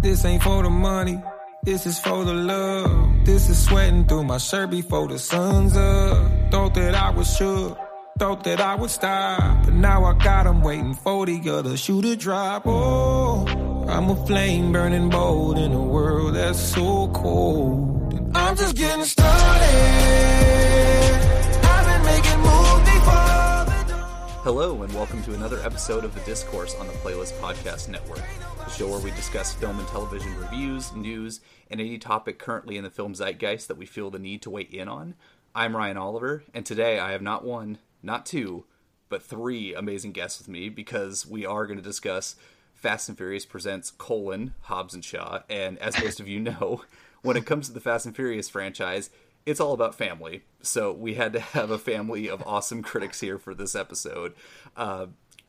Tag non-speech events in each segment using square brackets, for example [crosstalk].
This ain't for the money, this is for the love. This is sweating through my shirt before the sun's up. Thought that I was sure, thought that I would stop. But now I got them waiting for the other shoe to drop. Oh, I'm a flame burning bold in a world that's so cold. And I'm just getting started. Hello, and welcome to another episode of The Discourse on the Playlist Podcast Network, the show where we discuss film and television reviews, news, and any topic currently in the film zeitgeist that we feel the need to weigh in on. I'm Ryan Oliver, and today I have not one, not two, but three amazing guests with me because we are going to discuss Fast and Furious Presents colon Hobbs and Shaw, and as most of you know, [laughs] when it comes to the Fast and Furious franchise, it's all about family. So we had to have a family of awesome critics here for this episode. Uh,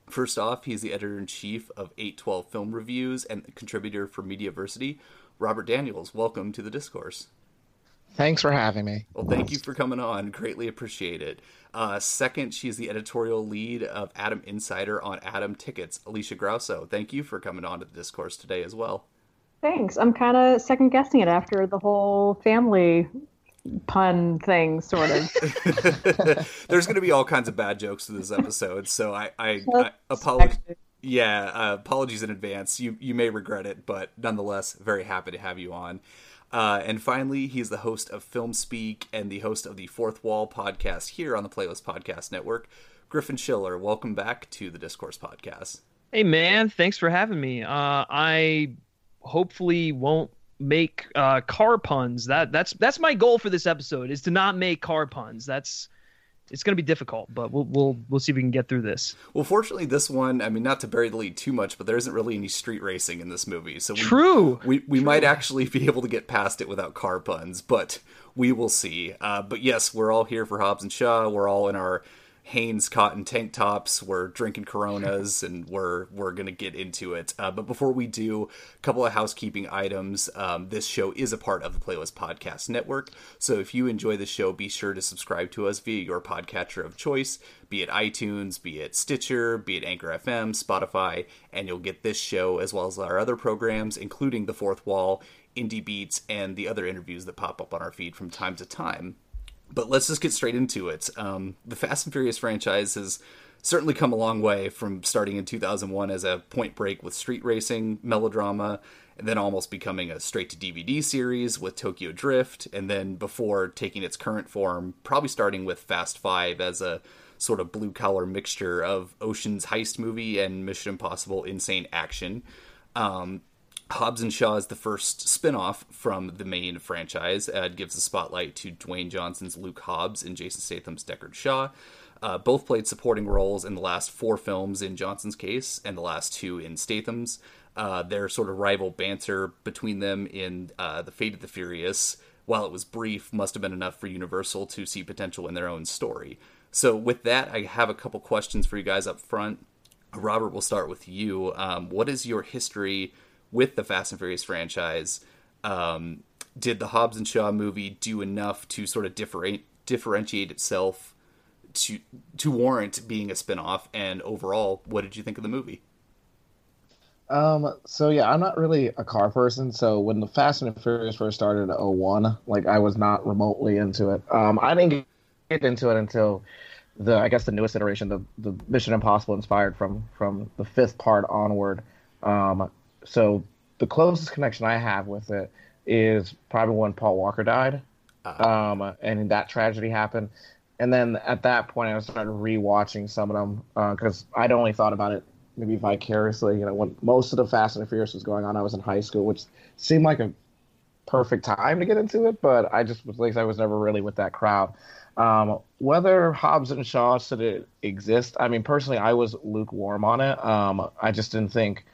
first off, he's the editor in chief of 812 Film Reviews and contributor for Mediaversity. Robert Daniels, welcome to the discourse. Thanks for having me. Well, thank you for coming on. Greatly appreciate it. Uh, second, she's the editorial lead of Atom Insider on Atom Tickets, Alisha Grauso. Thank you for coming on to the discourse today as well. Thanks. I'm kind of second guessing it after the whole family pun thing, sort of. [laughs] [laughs] There's going to be all kinds of bad jokes in this episode, so I, I, I apologize. Yeah, uh, apologies in advance. You you may regret it, but nonetheless, very happy to have you on. Uh, and finally, he's the host of Film Speak and the host of the Fourth Wall podcast here on the Playlist Podcast Network. Griffin Schiller, welcome back to the Discourse Podcast. Hey man, thanks for having me. Uh, I hopefully won't make uh, car puns. That that's that's my goal for this episode is to not make car puns. That's it's going to be difficult, but we'll we'll we'll see if we can get through this. Well, fortunately, this one, I mean, not to bury the lead too much, but there isn't really any street racing in this movie. So we, True. we we might actually be able to get past it without car puns, but we will see. Uh, but yes, we're all here for Hobbs and Shaw. We're all in our Hanes cotton tank tops. We're drinking Coronas, [laughs] and we're we're gonna get into it. Uh, but before we do, a couple of housekeeping items. Um, this show is a part of the Playlist Podcast Network, so if you enjoy the show, be sure to subscribe to us via your podcatcher of choice, be it iTunes, be it Stitcher, be it Anchor FM, Spotify, and you'll get this show as well as our other programs, including The Fourth Wall, Indie Beats, and the other interviews that pop up on our feed from time to time but let's just get straight into it. Um, the Fast and Furious franchise has certainly come a long way from starting in 2001 as a point break with street racing melodrama, and then almost becoming a straight to DVD series with Tokyo Drift, and then before taking its current form, probably starting with Fast Five as a sort of blue collar mixture of Ocean's heist movie and Mission Impossible insane action. Um, Hobbs and Shaw is the first spin-off from the main franchise. It gives the spotlight to Dwayne Johnson's Luke Hobbs and Jason Statham's Deckard Shaw. Uh, both played supporting roles in the last four films in Johnson's case and the last two in Statham's. Uh, their sort of rival banter between them in uh, The Fate of the Furious, while it was brief, must have been enough for Universal to see potential in their own story. So, with that, I have a couple questions for you guys up front. Robert, we'll start with you. Um, what is your history with the Fast and Furious franchise. Um, did the Hobbs and Shaw movie do enough to sort of differentiate differentiate itself to to warrant being a spinoff? And overall, what did you think of the movie? Um, so yeah, I'm not really a car person. So when the Fast and the Furious first started in 01, like I was not remotely into it. Um, I didn't get into it until the I guess the newest iteration, the the Mission Impossible inspired from from the fifth part onward. Um, so the closest connection I have with it is probably when Paul Walker died, uh-huh. um, and that tragedy happened. And then at that point, I started rewatching some of them because uh, I'd only thought about it maybe vicariously. You know, when most of the Fast and the Furious was going on, I was in high school, which seemed like a perfect time to get into it. But I just was like, I was never really with that crowd. Um, whether Hobbs and Shaw should exist, I mean, personally, I was lukewarm on it. Um, I just didn't think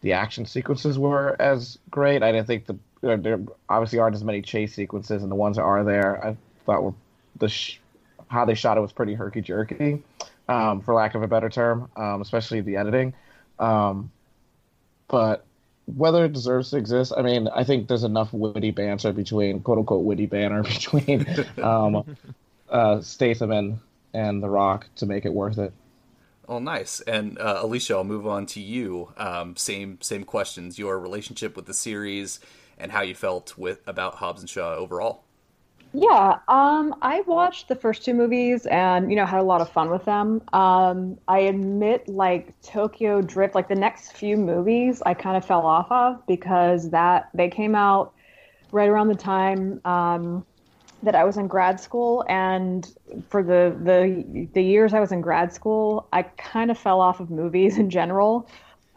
the action sequences were as great. I didn't think the there, there obviously aren't as many chase sequences, and the ones that are there, I thought were the sh- how they shot it was pretty herky jerky, um, for lack of a better term, um, especially the editing. Um, but whether it deserves to exist, I mean, I think there's enough witty banter between quote unquote witty banter [laughs] between um, uh, Statham and and The Rock to make it worth it. Oh, nice. And uh, Alisha, I'll move on to you. Um, same same questions. Your relationship with the series and how you felt with about Hobbs and Shaw overall. Yeah, um, I watched the first two movies and you know had a lot of fun with them. Um, I admit, like Tokyo Drift, like the next few movies, I kind of fell off of because that they came out right around the time um, that I was in grad school, and for the the the years I was in grad school, I kind of fell off of movies [laughs] in general.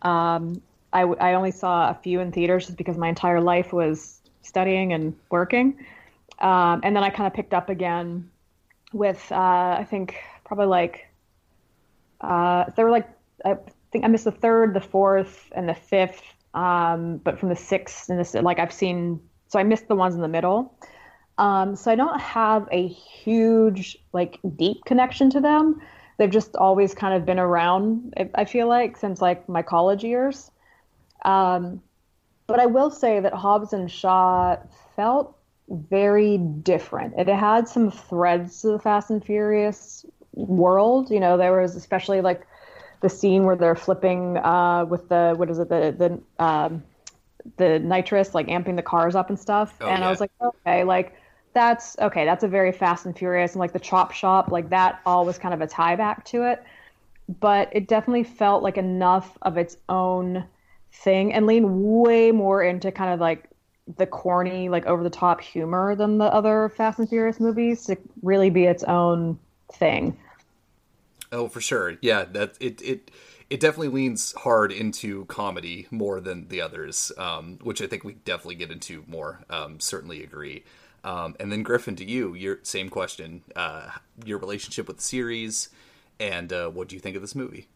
Um, I I only saw a few in theaters just because my entire life was studying and working. Um, and then I kind of picked up again with uh, I think probably like uh, there were like I think I missed the third, the fourth, and the fifth. Um, but from the sixth and this like I've seen so I missed the ones in the middle. Um, so I don't have a huge like deep connection to them. They've just always kind of been around. I feel like since like my college years. Um, but I will say that Hobbs and Shaw felt very different. It had some threads to the Fast and Furious world. You know, there was especially like the scene where they're flipping uh, with the what is it the the um, the nitrous like amping the cars up and stuff. Oh, and yeah. I was like, okay, like that's okay. That's a very Fast and Furious and like the chop shop like that all was kind of a tie back to it. But it definitely felt like enough of its own thing and leaned way more into kind of like the corny, like over the top humor than the other Fast and Furious movies to really be its own thing. Oh, for sure. Yeah, that it it it definitely leans hard into comedy more than the others, um, which I think we definitely get into more. Um, certainly agree. Um, and then Griffin, to you, your same question: uh, your relationship with the series, and uh, what do you think of this movie?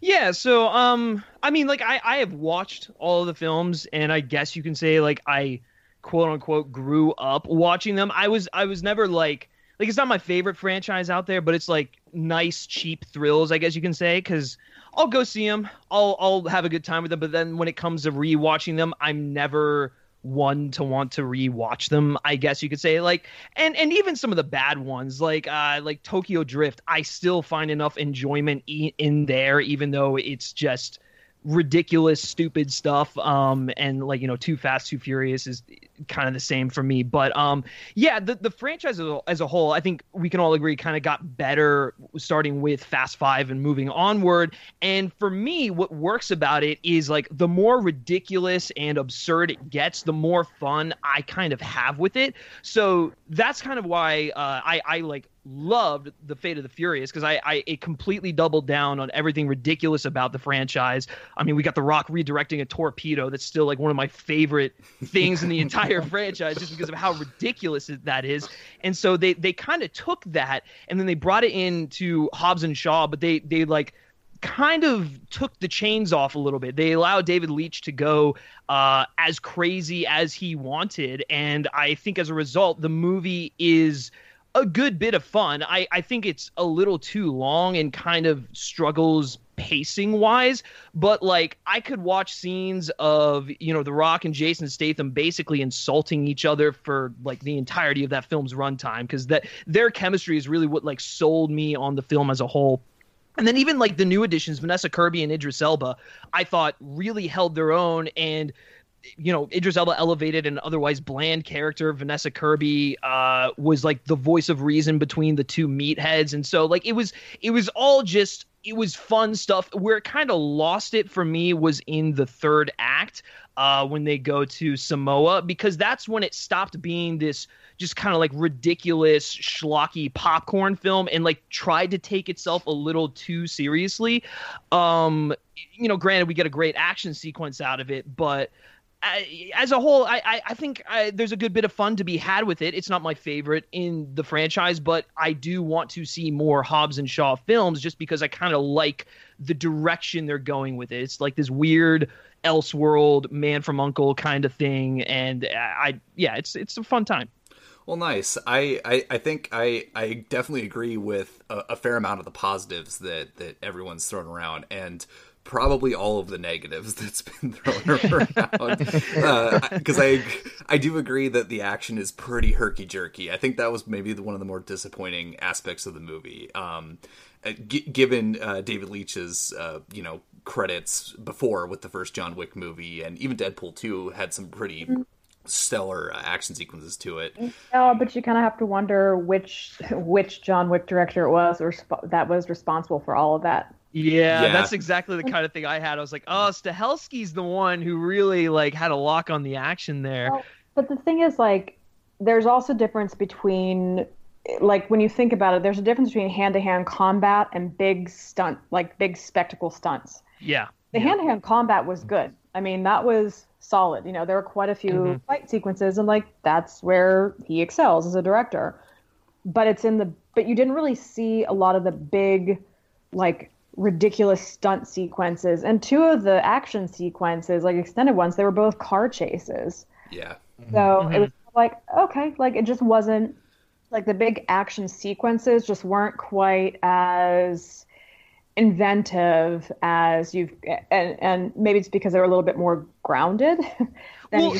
Yeah, so um I mean like I I have watched all of the films and I guess you can say like I quote unquote grew up watching them. I was I was never like like it's not my favorite franchise out there, but it's like nice cheap thrills, I guess you can say cuz I'll go see them. I'll I'll have a good time with them, but then when it comes to rewatching them, I'm never one to want to rewatch them i guess you could say like and and even some of the bad ones like uh like tokyo drift i still find enough enjoyment e- in there even though it's just ridiculous stupid stuff um and like you know too fast too furious is kind of the same for me but um yeah the the franchise as a, as a whole i think we can all agree kind of got better starting with fast 5 and moving onward and for me what works about it is like the more ridiculous and absurd it gets the more fun i kind of have with it so that's kind of why uh, i i like loved the Fate of the Furious because I, I it completely doubled down on everything ridiculous about the franchise. I mean, we got The Rock redirecting a torpedo that's still like one of my favorite things in the [laughs] entire franchise just because of how ridiculous that is. And so they they kind of took that and then they brought it into Hobbs and Shaw, but they they like kind of took the chains off a little bit. They allowed David Leitch to go uh, as crazy as he wanted, and I think as a result, the movie is a good bit of fun. I, I think it's a little too long and kind of struggles pacing wise, but like I could watch scenes of, you know, The Rock and Jason Statham basically insulting each other for like the entirety of that film's runtime because that their chemistry is really what like sold me on the film as a whole. And then even like the new additions, Vanessa Kirby and Idris Elba, I thought really held their own and you know, Idris Elba elevated an otherwise bland character. Vanessa Kirby uh, was like the voice of reason between the two meatheads, and so like it was, it was all just, it was fun stuff. Where it kind of lost it for me was in the third act uh, when they go to Samoa, because that's when it stopped being this just kind of like ridiculous schlocky popcorn film and like tried to take itself a little too seriously. Um, you know, granted, we get a great action sequence out of it, but I, as a whole, I, I, think I, there's a good bit of fun to be had with it. It's not my favorite in the franchise, but I do want to see more Hobbs and Shaw films just because I kind of like the direction they're going with it. It's like this weird Elseworld, Man from Uncle kind of thing, and I, yeah, it's it's a fun time. Well, nice. I, I, I think I, I definitely agree with a, a fair amount of the positives that, that everyone's thrown around, and probably all of the negatives [laughs] that's been thrown around. Because uh, I I do agree that the action is pretty herky jerky. I think that was maybe the, one of the more disappointing aspects of the movie. Um, uh, g- given uh, David Leitch's uh, you know credits before with the first John Wick movie, and even Deadpool two had some pretty. Stellar uh, action sequences to it. Yeah, but you kind of have to wonder which which John Wick director it was or sp- that was responsible for all of that. Yeah, yeah, that's exactly the kind of thing I had. I was like, oh, Stahelski's the one who really like had a lock on the action there. Well, but the thing is, like, there's also difference between like when you think about it, there's a difference between hand to hand combat and big stunt, like big spectacle stunts. Yeah. The hand to hand combat was good. I mean, that was solid. You know, there were quite a few mm-hmm. fight sequences, and like that's where he excels as a director. But it's in the, but you didn't really see a lot of the big, like ridiculous stunt sequences and two of the action sequences like extended ones they were both car chases yeah so mm-hmm. it was like okay like it just wasn't like the big action sequences just weren't quite as inventive as you've and, and maybe it's because they're a little bit more grounded [laughs] than well,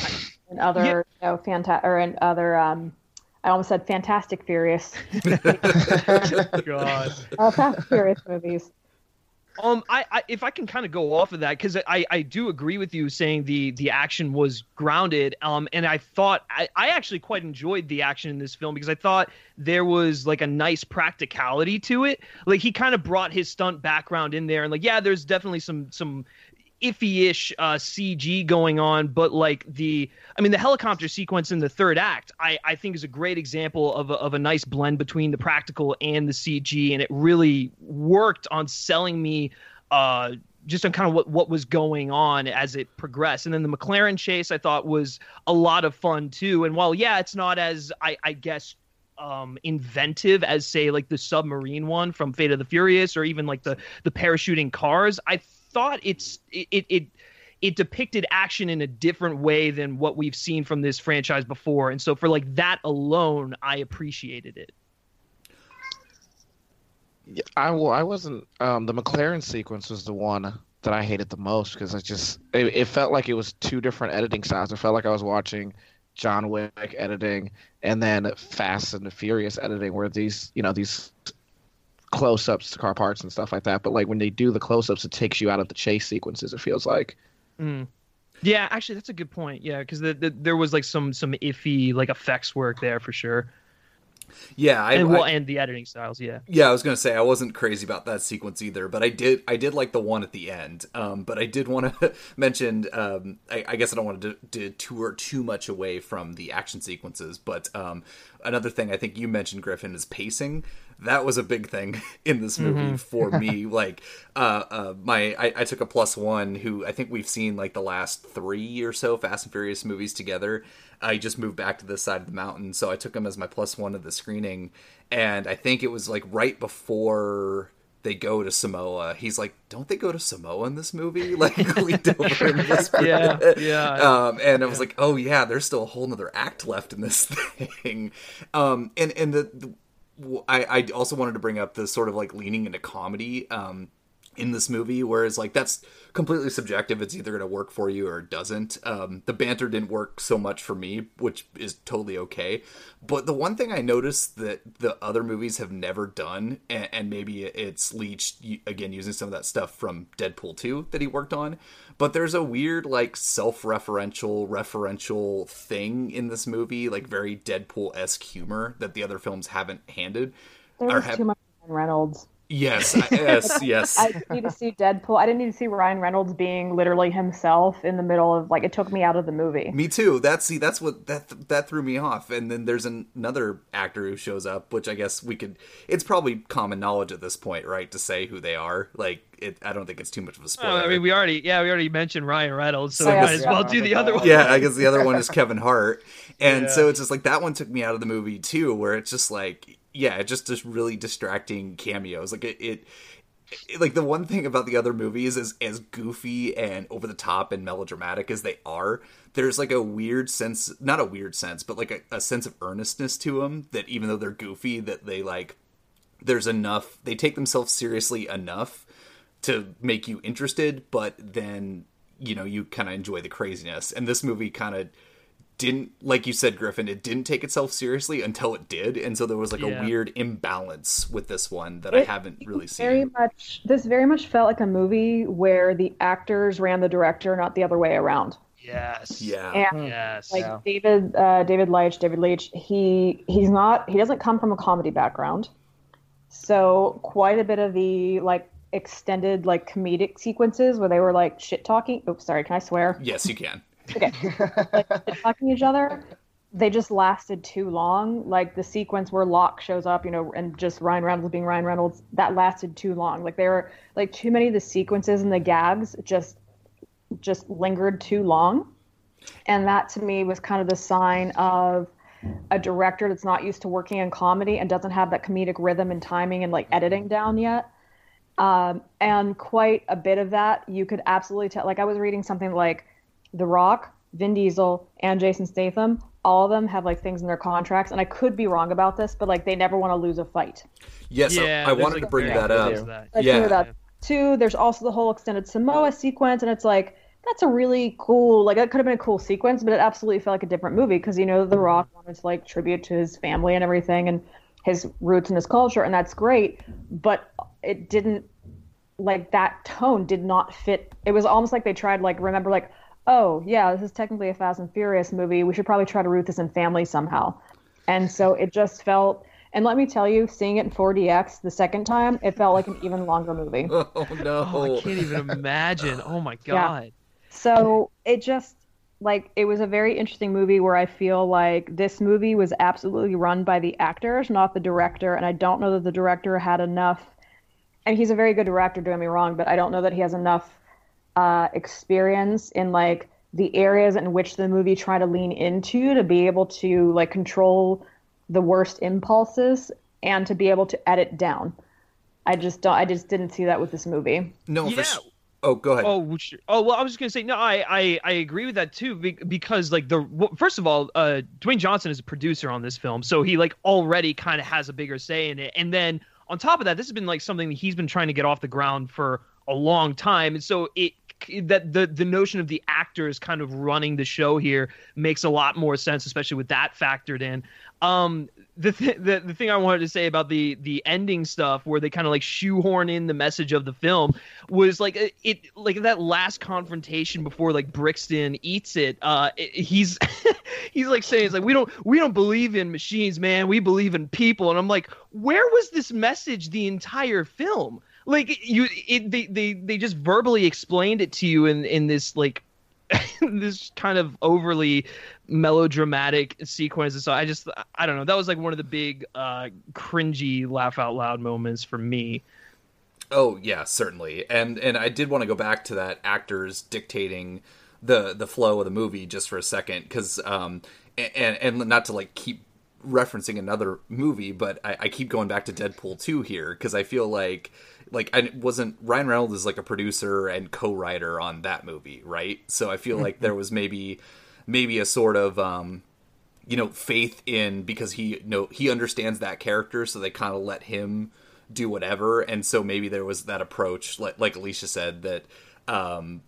in other yeah. you know fanta- or in other um I almost said Fantastic Furious. [laughs] [laughs] God. Uh, Fast Furious movies. Um, I, I if I can kind of go off of that because I, I do agree with you saying the the action was grounded. Um, and I thought I, I actually quite enjoyed the action in this film because I thought there was like a nice practicality to it. Like he kind of brought his stunt background in there, and like yeah, there's definitely some some iffy-ish uh, CG going on, but like the, I mean, the helicopter sequence in the third act, I, I think is a great example of a, of a nice blend between the practical and the CG, and it really worked on selling me. Uh, just on kind of what, what was going on as it progressed. And then the McLaren chase I thought was a lot of fun too. And while yeah, it's not as I, I guess um, inventive as say like the submarine one from Fate of the Furious or even like the the parachuting cars, I thought it's it it it depicted action in a different way than what we've seen from this franchise before. And so for like that alone i appreciated it. Yeah, i well i wasn't um the mclaren sequence was the one that i hated the most because i just it, it, felt like it was two different editing styles. It felt like i was watching john wick editing and then fast and the furious editing where these you know these close-ups to car parts and stuff like that. But like when they do the close-ups, it takes you out of the chase sequences. It feels like. Mm. Yeah, actually, that's a good point. Yeah, because the, the, there was like some some iffy like effects work there for sure. Yeah, I, and well, I, and the editing styles. Yeah, yeah. I was gonna say I wasn't crazy about that sequence either, but I did I did like the one at the end. Um, but I did want to [laughs] mention. Um, I, I, guess I don't want to, to tour too much away from the action sequences, but um, another thing I think you mentioned, Griffin, is pacing that was a big thing [laughs] in this movie mm-hmm. for me. [laughs] like, uh, uh, my I, I, took a plus one who I think we've seen like the last three or so Fast and Furious movies together. I just moved back to this side of the mountain, so I took him as my plus one of the screening, and I think it was like right before they go to Samoa. He's like, "Don't they go to Samoa in this movie?" [laughs] Like leaned over and whispered. yeah, yeah. Um, and I was like, "Oh yeah, there's still a whole nother act left in this thing." Um, and and the, the I, I also wanted to bring up the sort of like leaning into comedy um, in this movie, whereas like that's completely subjective. It's either going to work for you or it doesn't. Um, the banter didn't work so much for me, which is totally okay. But the one thing I noticed that the other movies have never done, and, and maybe it's Leitch again using some of that stuff from Deadpool 2 that he worked on, but there's a weird like self-referential referential thing in this movie like very deadpool-esque humor that the other films haven't handed. There's have... too much Reynolds Yes, I- [laughs] yes, yes. I didn't need to see Deadpool. I didn't need to see Ryan Reynolds being literally himself in the middle of like it took me out of the movie. Me too. That's see, that's what that that threw me off. And then there's an, another actor who shows up, which I guess we could. It's probably common knowledge at this point, right, to say who they are. Like, it, I don't think it's too much of a Oh, spoiler. I mean, we already, yeah, we already mentioned Ryan Reynolds, so Oh, we yeah. might as Yeah, well do the other one. yeah, I guess the other one is [laughs] Kevin Hart, and Yeah. so it's just like that one took me out of the movie too, where it's just like, yeah, just just really distracting cameos. Like it, it, it- like the one thing about the other movies is as goofy and over the top and melodramatic as they are, there's like a weird sense, not a weird sense, but like a, a sense of earnestness to them that even though they're goofy, that they like there's enough they take themselves seriously enough to make you interested but then you know you kind of enjoy the craziness and this movie kind of didn't like you said griffin it didn't take itself seriously until it did and so there was like Yeah. a weird imbalance with this one that i haven't really seen Very much. This very much felt like a movie where the actors ran the director, not the other way around. Yes. yeah And Yes. like Yeah. David uh, David Leitch, David Leitch, he he's not he doesn't come from a comedy background, so quite a bit of the like extended like comedic sequences where they were like shit talking. Oops, sorry, can I swear? yes you can Okay, like [laughs] talking each other. They just lasted too long. Like the sequence where Locke shows up, you know, and just Ryan Reynolds being Ryan Reynolds, that lasted too long. Like there were like too many of the sequences and the gags just just lingered too long. And that to me was kind of the sign of a director that's not used to working in comedy and doesn't have that comedic rhythm and timing and like editing down yet. Um, and quite a bit of that you could absolutely tell. Like I was reading something like The Rock, Vin Diesel, and Jason Statham. All of them have like things in their contracts, and I could be wrong about this, but like they never want to lose a fight. yes I- Yeah, i, there's, wanted like, to bring very that up that. I Yeah. hear that too. There's also the whole extended Samoa sequence, and it's like that's a really cool. Like that could have been a cool sequence, but it absolutely felt like a different movie because you know The Rock wanted to like tribute to his family and everything, and his roots and his culture, and that's great. But it didn't like that tone did not fit. It was almost like they tried like remember like oh yeah this is technically a Fast and Furious movie. We should probably try to root this in family somehow. And so it just felt. And let me tell you, seeing it in 4DX the second time, it felt like an even longer movie. [laughs] oh no Oh, I can't even imagine. Oh my [laughs] god. Yeah. So it just like it was a very interesting movie where I feel like this movie was absolutely run by the actors, not the director, and I don't know that the director had enough. And he's a very good director, don't get me wrong, but I don't know that he has enough uh, experience in like the areas in which the movie tried to lean into to be able to like control the worst impulses and to be able to edit down. I just don't. I just didn't see that with this movie. no for Yeah. s- oh go ahead Oh, which, oh well, I was just gonna say no. I, I, I agree with that too because like the first of all, uh, Dwayne Johnson is a producer on this film, so he like already kind of has a bigger say in it. And then on top of that, this has been like something that he's been trying to get off the ground for a long time, and so it that the the notion of the actors kind of running the show here makes a lot more sense, especially with that factored in. Um, the, th- the the thing I wanted to say about the the ending stuff, where they kind of like shoehorn in the message of the film, was like it, it like that last confrontation before like Brixton eats it. Uh, it- he's [laughs] he's like saying it's like we don't we don't believe in machines, man. We believe in people, and I'm like, where was this message the entire film? Like you, it they they they just verbally explained it to you in in this like [laughs] this kind of overly melodramatic sequence. So I just I don't know. That was like one of the big uh cringy laugh out loud moments for me. Oh yeah, certainly. And and I did want to go back to that actors dictating the the flow of the movie just for a second because um and and not to like keep referencing another movie, but I, I keep going back to Deadpool two here because I feel like like I wasn't Ryan Reynolds is like a producer and co-writer on that movie, right? So I feel like there was maybe maybe a sort of um you know faith in because he you know he understands that character so they kind of let him do whatever and so maybe there was that approach like like Alisha said that um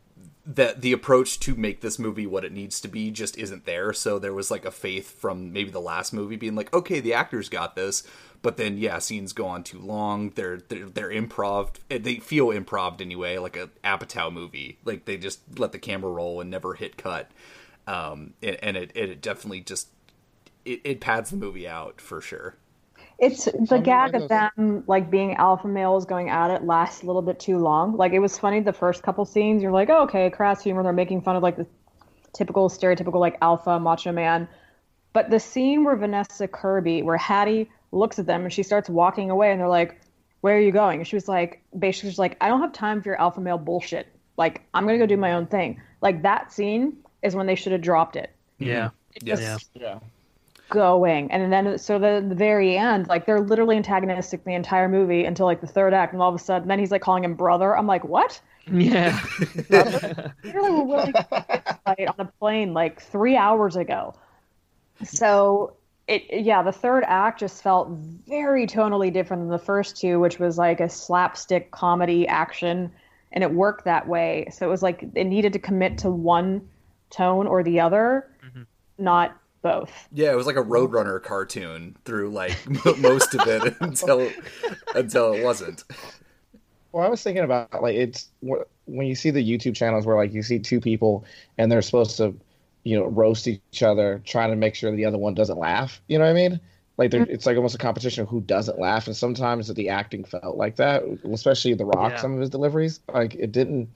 that the approach to make this movie what it needs to be just isn't there. So there was like a faith from maybe the last movie being like okay the actors got this. But then yeah scenes go on too long. They're they're, they're improv they feel improv anyway like a apatow movie. Like they just let the camera roll and never hit cut. Um and, and it, it definitely just it, it pads the movie out for sure It's the gag of of them like being alpha males going at it lasts a little bit too long. Like it was funny the first couple scenes. You're like, oh, okay, crass humor. They're making fun of like the typical stereotypical like alpha macho man. But the scene where Vanessa Kirby, where Hattie looks at them and she starts walking away, and they're like, "Where are you going?" And she was like, basically, she's like, "I don't have time for your alpha male bullshit. Like, I'm gonna go do my own thing." Like that scene is when they should have dropped it. Yeah. Yes. Yeah. Yeah. Going. And then so the, the very end like they're literally antagonistic the entire movie until like the third act and all of a sudden then he's like calling him brother. I'm like what? Yeah. [laughs] literally willing to fight on a plane like three hours ago. So it yeah the third act just felt very tonally different than the first two which was like a slapstick comedy action and it worked that way. So it was like it needed to commit to one tone or the other mm-hmm. not both Yeah, it was like a mm. Roadrunner cartoon through like [laughs] most of it [laughs] until until it wasn't. Well, I was thinking about like it's when you see the YouTube channels where like you see two people and they're supposed to, you know, roast each other, trying to make sure the other one doesn't laugh. You know what I mean? Like they're mm-hmm. it's like almost a competition of who doesn't laugh, and sometimes the acting felt like that, especially The Rock. Yeah. Some of his deliveries, like it didn't.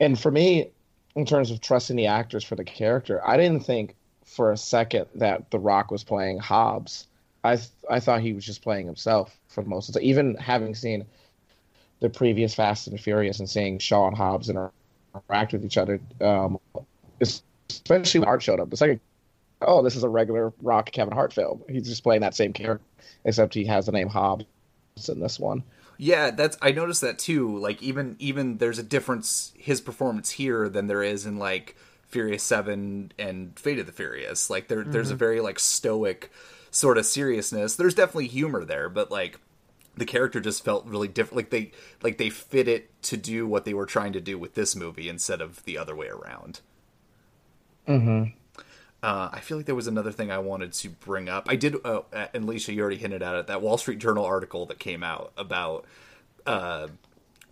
And for me, in terms of trusting the actors for the character, I didn't think for a second that The Rock was playing Hobbs. I th- I thought he was just playing himself for the most of the even having seen the previous Fast and Furious and seeing Shaw and Hobbs interact with each other, um, especially when Hart showed up. The second, oh, this is a regular Rock Kevin Hart film. He's just playing that same character, except he has the name Hobbs in this one. Yeah, that's I noticed that too. Like even even there's a difference his performance here than there is in like Furious Seven and Fate of the Furious. Like there there's a very like stoic sort of seriousness. There's definitely humor there, but like the character just felt really different. Like they like they fit it to do what they were trying to do with this movie instead of the other way around. Mm-hmm. Uh, I feel like there was another thing I wanted to bring up. I did, uh, and Alisha, you already hinted at it. That Wall Street Journal article that came out about uh,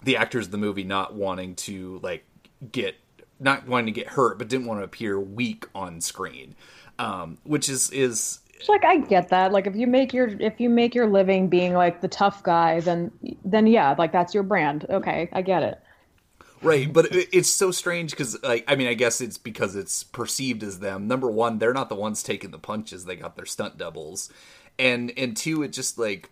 the actors of the movie not wanting to like get, not wanting to get hurt, but didn't want to appear weak on screen, um, which is is It's like I get that. Like if you make your if you make your living being like the tough guy, then then yeah, like that's your brand. Okay, I get it. Right, but it- it's so strange because, like, I mean, I guess it's because it's perceived as them. Number one, they're not the ones taking the punches; they got their stunt doubles, and and two, it just like,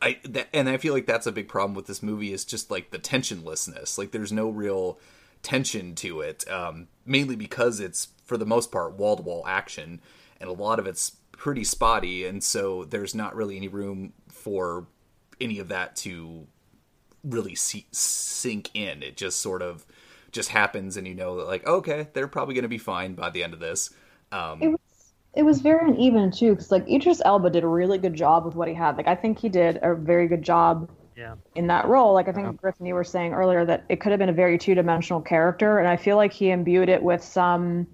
I that, and I feel like that's a big problem with this movie is just like the tensionlessness. Like, there's no real tension to it, um, mainly because it's for the most part wall to wall action, and a lot of it's pretty spotty, and so there's not really any room for any of that to really see, sink in. It just sort of just happens, and you know that like okay, they're probably going to be fine by the end of this. Um, It was it was very uneven too, because like Idris Elba did a really good job with what he had. Like I think he did a very good job Yeah. in that role. Like I think uh-huh. Griffin, you were saying earlier that it could have been a very two dimensional character, and I feel like he imbued it with some,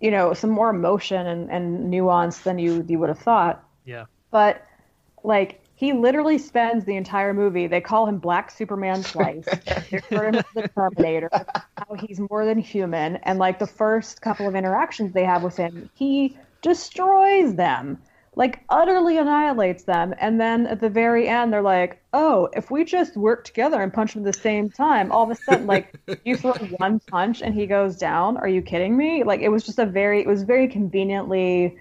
you know, some more emotion and, and nuance than you you would have thought. Yeah. But like he literally spends the entire movie. They call him Black Superman [laughs] twice. they refer him as the Terminator. How he's more than human, and like the first couple of interactions they have with him, he destroys them, like utterly annihilates them. And then at the very end, they're like, "Oh, if we just work together and punch him at the same time, all of a sudden, like [laughs] you throw one punch and he goes down. Are you kidding me? Like it was just a very, it was very conveniently."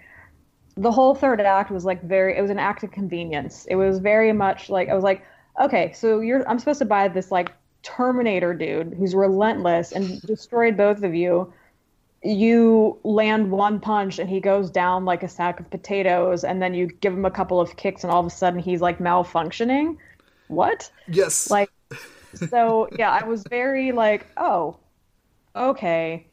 the whole third act was like very it was an act of convenience it was very much like i was like okay so you're i'm supposed to buy this like terminator dude who's relentless and destroyed both of you you land one punch and he goes down like a sack of potatoes and then you give him a couple of kicks and all of a sudden he's like malfunctioning? What? Yes, like so yeah i was very like oh okay.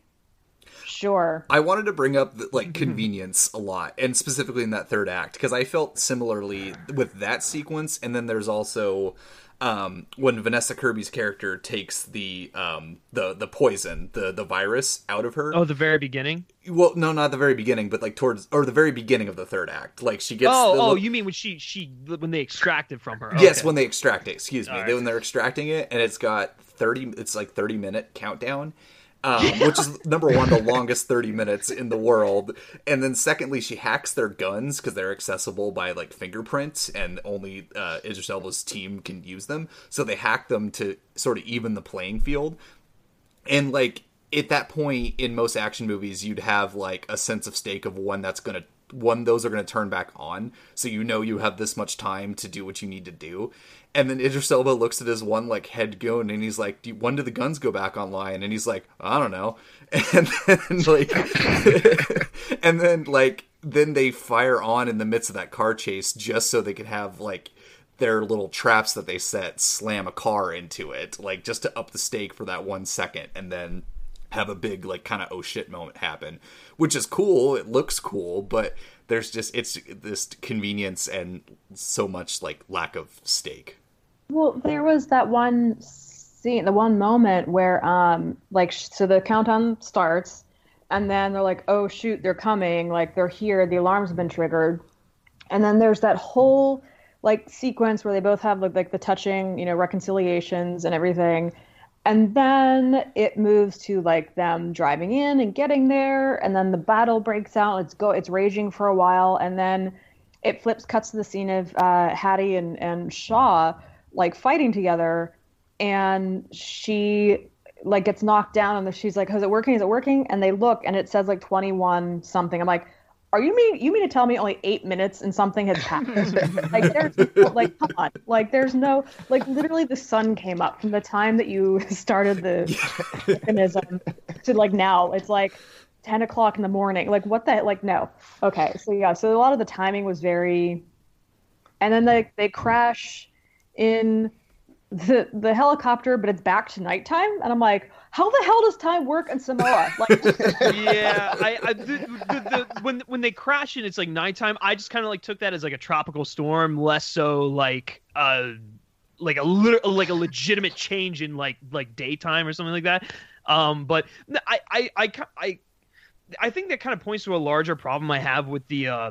Sure. I wanted to bring up the, like convenience a lot, and specifically in that third act because I felt similarly with that sequence, and then there's also. Um, when Vanessa Kirby's character takes the um, the the poison, the the virus out of her. Oh, the very beginning. Well, no, not the very beginning, but like towards or the very beginning of the third act. Like she gets. oh, the oh, little- you mean when she she when they extract it from her? Yes, when they extract it. Excuse me, All They- when they're extracting it, and it's got thirty. It's like thirty minute countdown, um, which is number one, the [laughs] longest 30 minutes in the world. And then secondly, she hacks their guns because they're accessible by like fingerprints and only uh, Idris Elba's team can use them. So they hack them to sort of even the playing field. And like at that point in most action movies, you'd have like a sense of stake of when that's going to when those are going to turn back on so you know you have this much time to do what you need to do and then Idris Elba looks at his one like head goon and he's like, "When do the guns go back online?" And he's like, "I don't know." [laughs] And then like, [laughs] and then like, then they fire on in the midst of that car chase just so they could have like their little traps that they set slam a car into it, like just to up the stake for that one second, and then have a big like kind of oh shit moment happen, which is cool. It looks cool, but there's just it's this convenience and so much like lack of stake. Well, there was that one scene, the one moment where, um, like, so the countdown starts, and then they're like, "Oh shoot, they're coming! Like, they're here. The alarm's been triggered." And then there's that whole like sequence where they both have like, like the touching, you know, reconciliations and everything. And then it moves to like them driving in and getting there, and then the battle breaks out. It's go, it's raging for a while, and then it flips, cuts to the scene of uh, Hattie and and Shaw like fighting together and she like gets knocked down and she's like is it working? Is it working? And they look and it says like 21 something. I'm like are you mean you mean to tell me only eight minutes and something has happened? [laughs] Like there's like come on. Like there's no like literally the sun came up from the time that you [laughs] started the mechanism to like now. It's like 10 o'clock in the morning. Like what the like no. Okay so yeah so a lot of the timing was very and then they they crash in the the helicopter, but it's back to nighttime, and I'm like, how the hell does time work in Samoa? [laughs] Like, yeah, I, I the, the, the, when when they crash and it's like nighttime, I just kind of like took that as like a tropical storm, less so like uh like a like a legitimate change in like like daytime or something like that. Um, but I I I I, I think that kind of points to a larger problem I have with the uh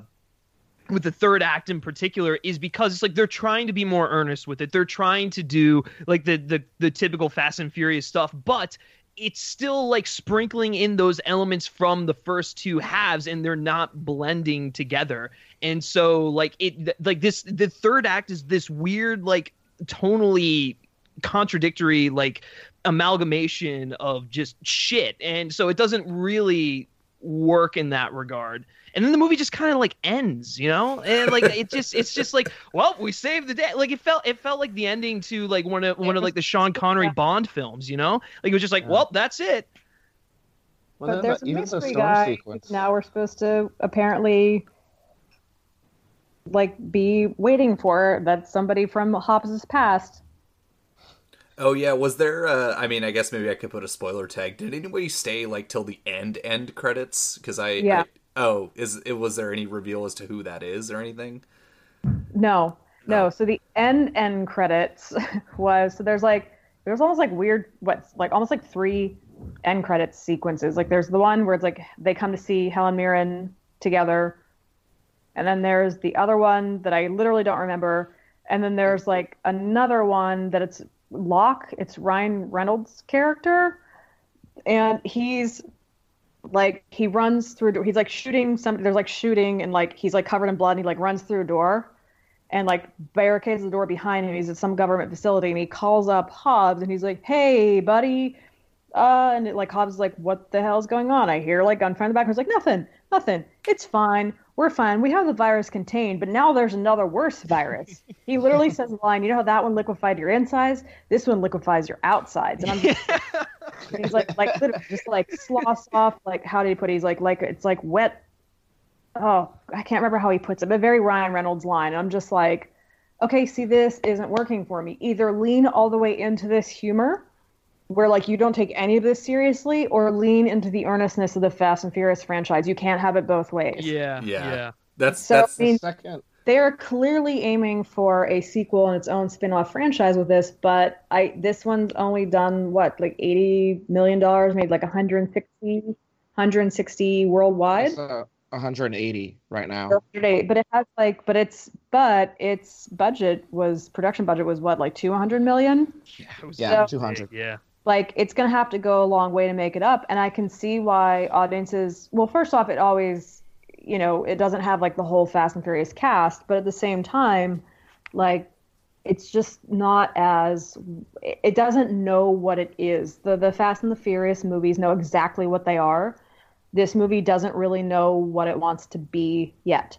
with the third act in particular is because it's like they're trying to be more earnest with it. They're trying to do like the the the typical Fast and Furious stuff, but it's still like sprinkling in those elements from the first two halves and they're not blending together. And so like it like this the third act is this weird like tonally contradictory like amalgamation of just shit. And so it doesn't really work in that regard and then the movie just kind of like ends, you know, and like it just it's just like, [laughs] well, we saved the day. Like it felt it felt like the ending to like one of one of like the Sean Connery Bond films, you know, like it was just like, well, that's it. Well, but there's a mystery guy. Sequence. Now we're supposed to apparently like be waiting for that somebody from Hobbs's past. Oh yeah, was there? Uh, I mean, I guess maybe I could put a spoiler tag. Did anybody stay like till the end end credits? Because I, yeah. Oh, is it was there any reveal as to who that is or anything? No, no. no. So the end end credits [laughs] was so there's like there's almost like weird what's like almost like three end credits sequences. Like there's the one where it's like they come to see Helen Mirren together, and then there's the other one that I literally don't remember, and then there's like another one that it's Locke. It's Ryan Reynolds' character, and he's like he runs through he's like shooting some there's like shooting and like he's like covered in blood and he like runs through a door and like barricades the door behind him. He's at some government facility and he calls up hobbs and he's like hey buddy uh and it, like hobbs is like what the hell's going on? I hear like gunfire in the back and he's like nothing nothing. It's fine. We're fine. We have the virus contained but now there's another worse virus. He literally says the line you know how that one liquefied your insides? This one liquefies your outsides. And i'm just [laughs] he's like like just like sloss off like how did he put it? he's like like it's like wet. Oh i can't remember how he puts it but very ryan reynolds line. And i'm just like okay see this isn't working for me. Either lean all the way into this humor where like you don't take any of this seriously or lean into the earnestness of the fast and furious franchise. You can't have it both ways. Yeah yeah, yeah. that's so that's I mean, second. they are clearly aiming for a sequel and its own spin-off franchise with this but i this one's only done what like 80 million dollars made like 160 160 worldwide? Uh, 180 right now. 180, but it has like but it's but its budget was production budget was what like 200 million? Yeah, yeah so, 200 yeah like it's going to have to go a long way to make it up. And i can see why audiences well first off it always you know it doesn't have like the whole fast and furious cast but at the same time like it's just not as it doesn't know what it is. The the fast and the furious movies know exactly what they are. This movie doesn't really know what it wants to be yet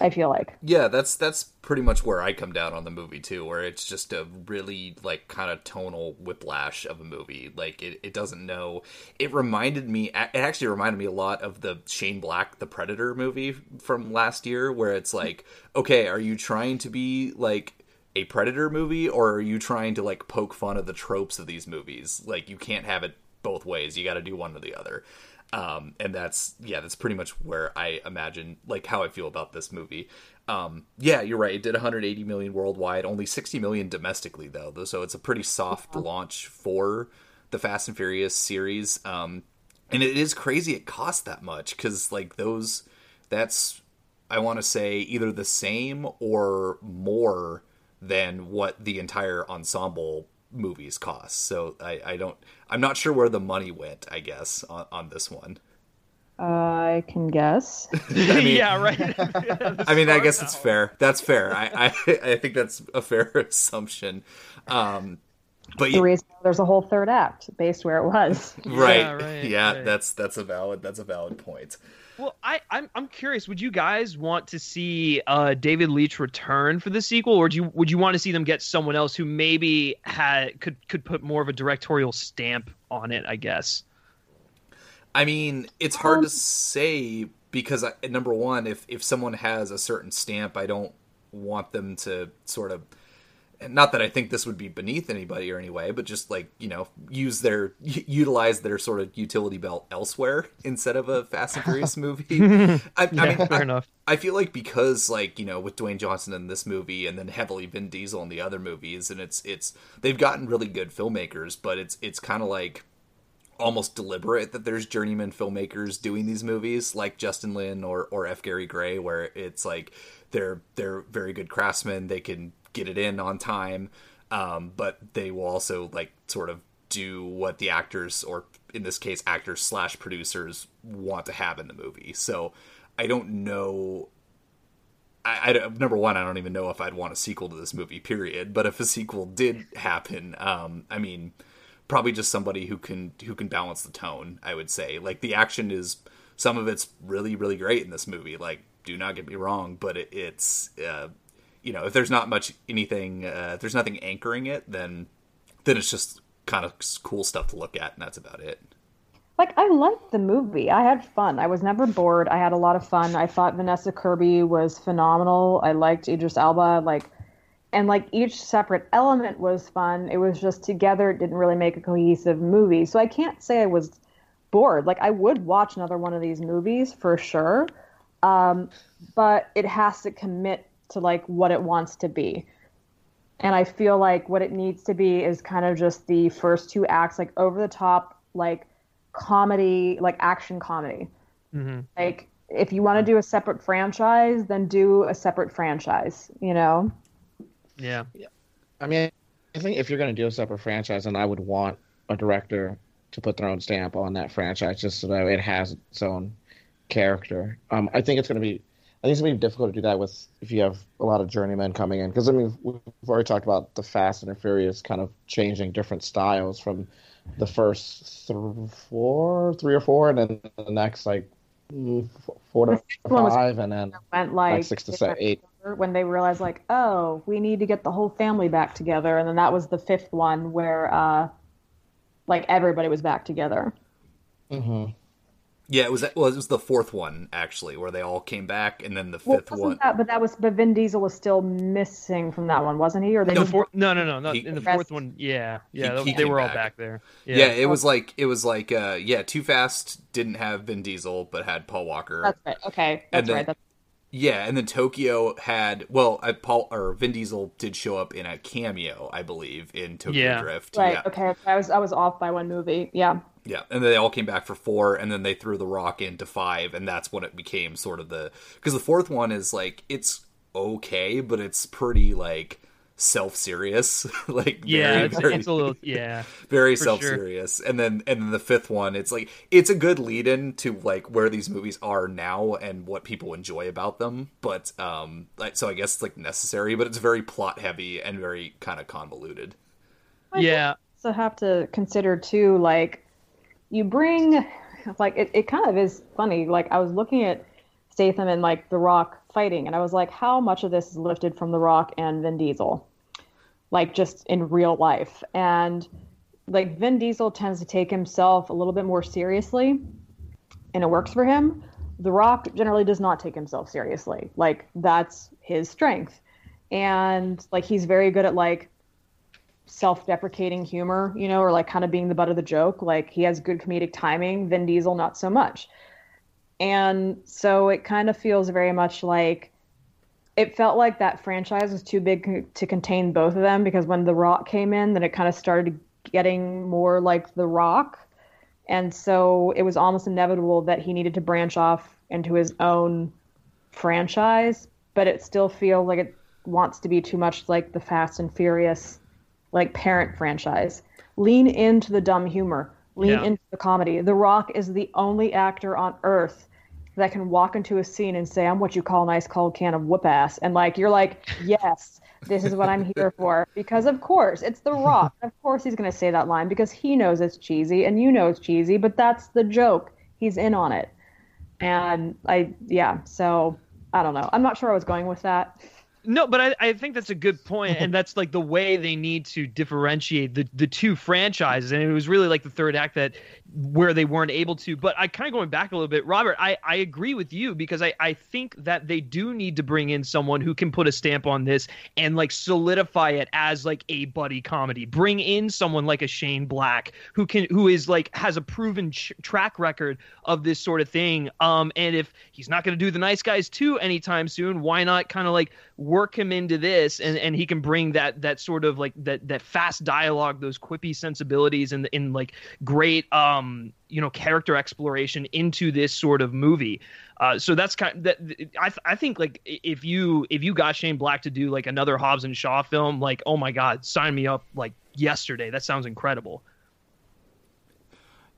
I feel like. Yeah, that's that's pretty much where I come down on the movie too, where it's just a really like kind of tonal whiplash of a movie. Like it, it doesn't know. It reminded me. It actually reminded me a lot of the Shane Black, the Predator movie from last year, where it's like, okay, are you trying to be like a Predator movie, or are you trying to like poke fun of the tropes of these movies? Like you can't have it both ways. You got to do one or the other. Um, and that's yeah, that's pretty much where I imagine like how I feel about this movie. Um, yeah, you're right. It did 180 million worldwide, only 60 million domestically though. So it's a pretty soft launch for the Fast and Furious series. Um, and it is crazy it cost that much because like those, that's I want to say either the same or more than what the entire ensemble movies cost. So I, I don't I'm not sure where the money went, I guess, on, on this one. I can guess. [laughs] I mean, yeah, right. [laughs] I mean, I guess it's fair. That's fair. I, I, I think that's a fair [laughs] assumption. Um, but the yeah, reason there's a whole third act based where it was. right, Yeah, right, yeah, right. that's that's a valid that's a valid point. Well, I, I'm I'm curious. Would you guys want to see uh, David Leitch return for the sequel, or do you would you want to see them get someone else who maybe had could could put more of a directorial stamp on it? I guess. I mean, it's hard to say because I, number one, if if someone has a certain stamp, I don't want them to sort of. Not that I think this would be beneath anybody or anyway, but just like you know, use their utilize their sort of utility belt elsewhere instead of a Fast and Furious [laughs] movie. I, I Yeah, mean, fair I, enough. I feel like because like you know with Dwayne Johnson in this movie and then heavily Vin Diesel in the other movies, and it's it's they've gotten really good filmmakers, but it's it's kind of like almost deliberate that there's journeyman filmmakers doing these movies like Justin Lin or or F Gary Gray where it's like they're they're very good craftsmen they can get it in on time um, but they will also like sort of do what the actors or in this case actors slash producers want to have in the movie so I don't know I, I, number one, I don't even know if I'd want a sequel to this movie. Period. But if a sequel did happen, um, I mean, probably just somebody who can who can balance the tone. I would say, like the action is some of it's really really great in this movie. Like, do not get me wrong, but it, it's uh, you know if there's not much anything, uh, if there's nothing anchoring it, then then it's just kind of cool stuff to look at, and that's about it. Like I liked the movie. I had fun. I was never bored. I had a lot of fun. I thought Vanessa Kirby was phenomenal. I liked Idris Elba. Like, and like each separate element was fun. It was just together. It didn't really make a cohesive movie. So I can't say I was bored. Like I would watch another one of these movies for sure. Um, but it has to commit to like what it wants to be. And I feel like what it needs to be is kind of just the first two acts, like over the top, like comedy, like action comedy. Mm-hmm. Like if you want to do a separate franchise, then do a separate franchise. You know? Yeah. I mean, I think if you're going to do a separate franchise, and I would want a director to put their own stamp on that franchise just so that it has its own character. Um, I think it's going to be, I think it's going to be difficult to do that with if you have a lot of journeymen coming in because I mean we've already talked about the Fast and the Furious kind of changing different styles from the first th- four, three or four, and then the next like mm, four to five, and then Went like, like six to seven, eight. when they realized like, oh, we need to get the whole family back together, and then that was the fifth one where uh, like everybody was back together. hmm Yeah, it was well, it was the fourth one actually, where they all came back, and then the Well, fifth wasn't one. that, but that was but Vin Diesel was still missing from that one, wasn't he? Or they In the just four, no, no, no, no. He- In the fourth one, yeah, yeah, he they came were all back. back there. Yeah. it was like it was like uh yeah, Too Fast didn't have Vin Diesel but had Paul Walker. That's right. Okay, And that's then- right. That's, Yeah, and then Tokyo had well, uh, Paul or Vin Diesel did show up in a cameo, I believe, in Tokyo Yeah. Drift. right. Yeah, Okay. I was I was off by one movie. Yeah. Yeah, and then they all came back for four, and then they threw the Rock into five, and that's when it became sort of the because the fourth one is like it's okay, but it's pretty like self-serious [laughs] like Yeah, very, it's, very, it's a little yeah. [laughs] very self-serious and then and then the fifth one it's like it's a good lead-in to like where these movies are now and what people enjoy about them but um like so i guess it's like necessary but it's very plot heavy and very kind of convoluted Yeah. So have to consider too like you bring like it, it kind of is funny like i was looking at statham and like the rock fighting and i was like how much of this is lifted from the rock and vin diesel? Like just in real life. And like vin diesel tends to take himself a little bit more seriously and it works for him. The rock generally does not take himself seriously. Like that's his strength. And like he's very good at like self-deprecating humor, you know, or like kind of being the butt of the joke. Like he has good comedic timing. Vin Diesel not so much. And so it kind of feels very much like it felt like that franchise was too big to contain both of them because when The Rock came in, then it kind of started getting more like The Rock. And so it was almost inevitable that he needed to branch off into his own franchise, but it still feels like it wants to be too much like the Fast and Furious like parent franchise. Lean into the dumb humor. Lean Yeah. into the comedy. The Rock is the only actor on earth that can walk into a scene and say, "I'm what you call a nice cold can of whoop ass," and like you're like, "Yes, this is what I'm here for." [laughs] Because of course it's The Rock. of course he's gonna say that line because he knows it's cheesy and you know it's cheesy, but that's the joke. He's in on it, and I yeah. So I don't know. I'm not sure I was going with that. No, but I, I think that's a good point, [laughs] and that's like the way they need to differentiate the the two franchises. And it was really like the third act that where they weren't able to. But I kind of going back a little bit, Robert, I, I agree with you because I, I think that they do need to bring in someone who can put a stamp on this and like solidify it as like a buddy comedy. Bring in someone like a Shane Black who can who is like has a proven ch- track record of this sort of thing. Um, and if he's not going to do the Nice Guys two anytime soon, why not kind of like work him into this and and he can bring that that sort of like that that fast dialogue, those quippy sensibilities, and in like great um you know character exploration into this sort of movie. Uh, so that's kind that I I think like if you if you got Shane Black to do like another Hobbs and Shaw film, like oh my god, sign me up like yesterday. That sounds incredible.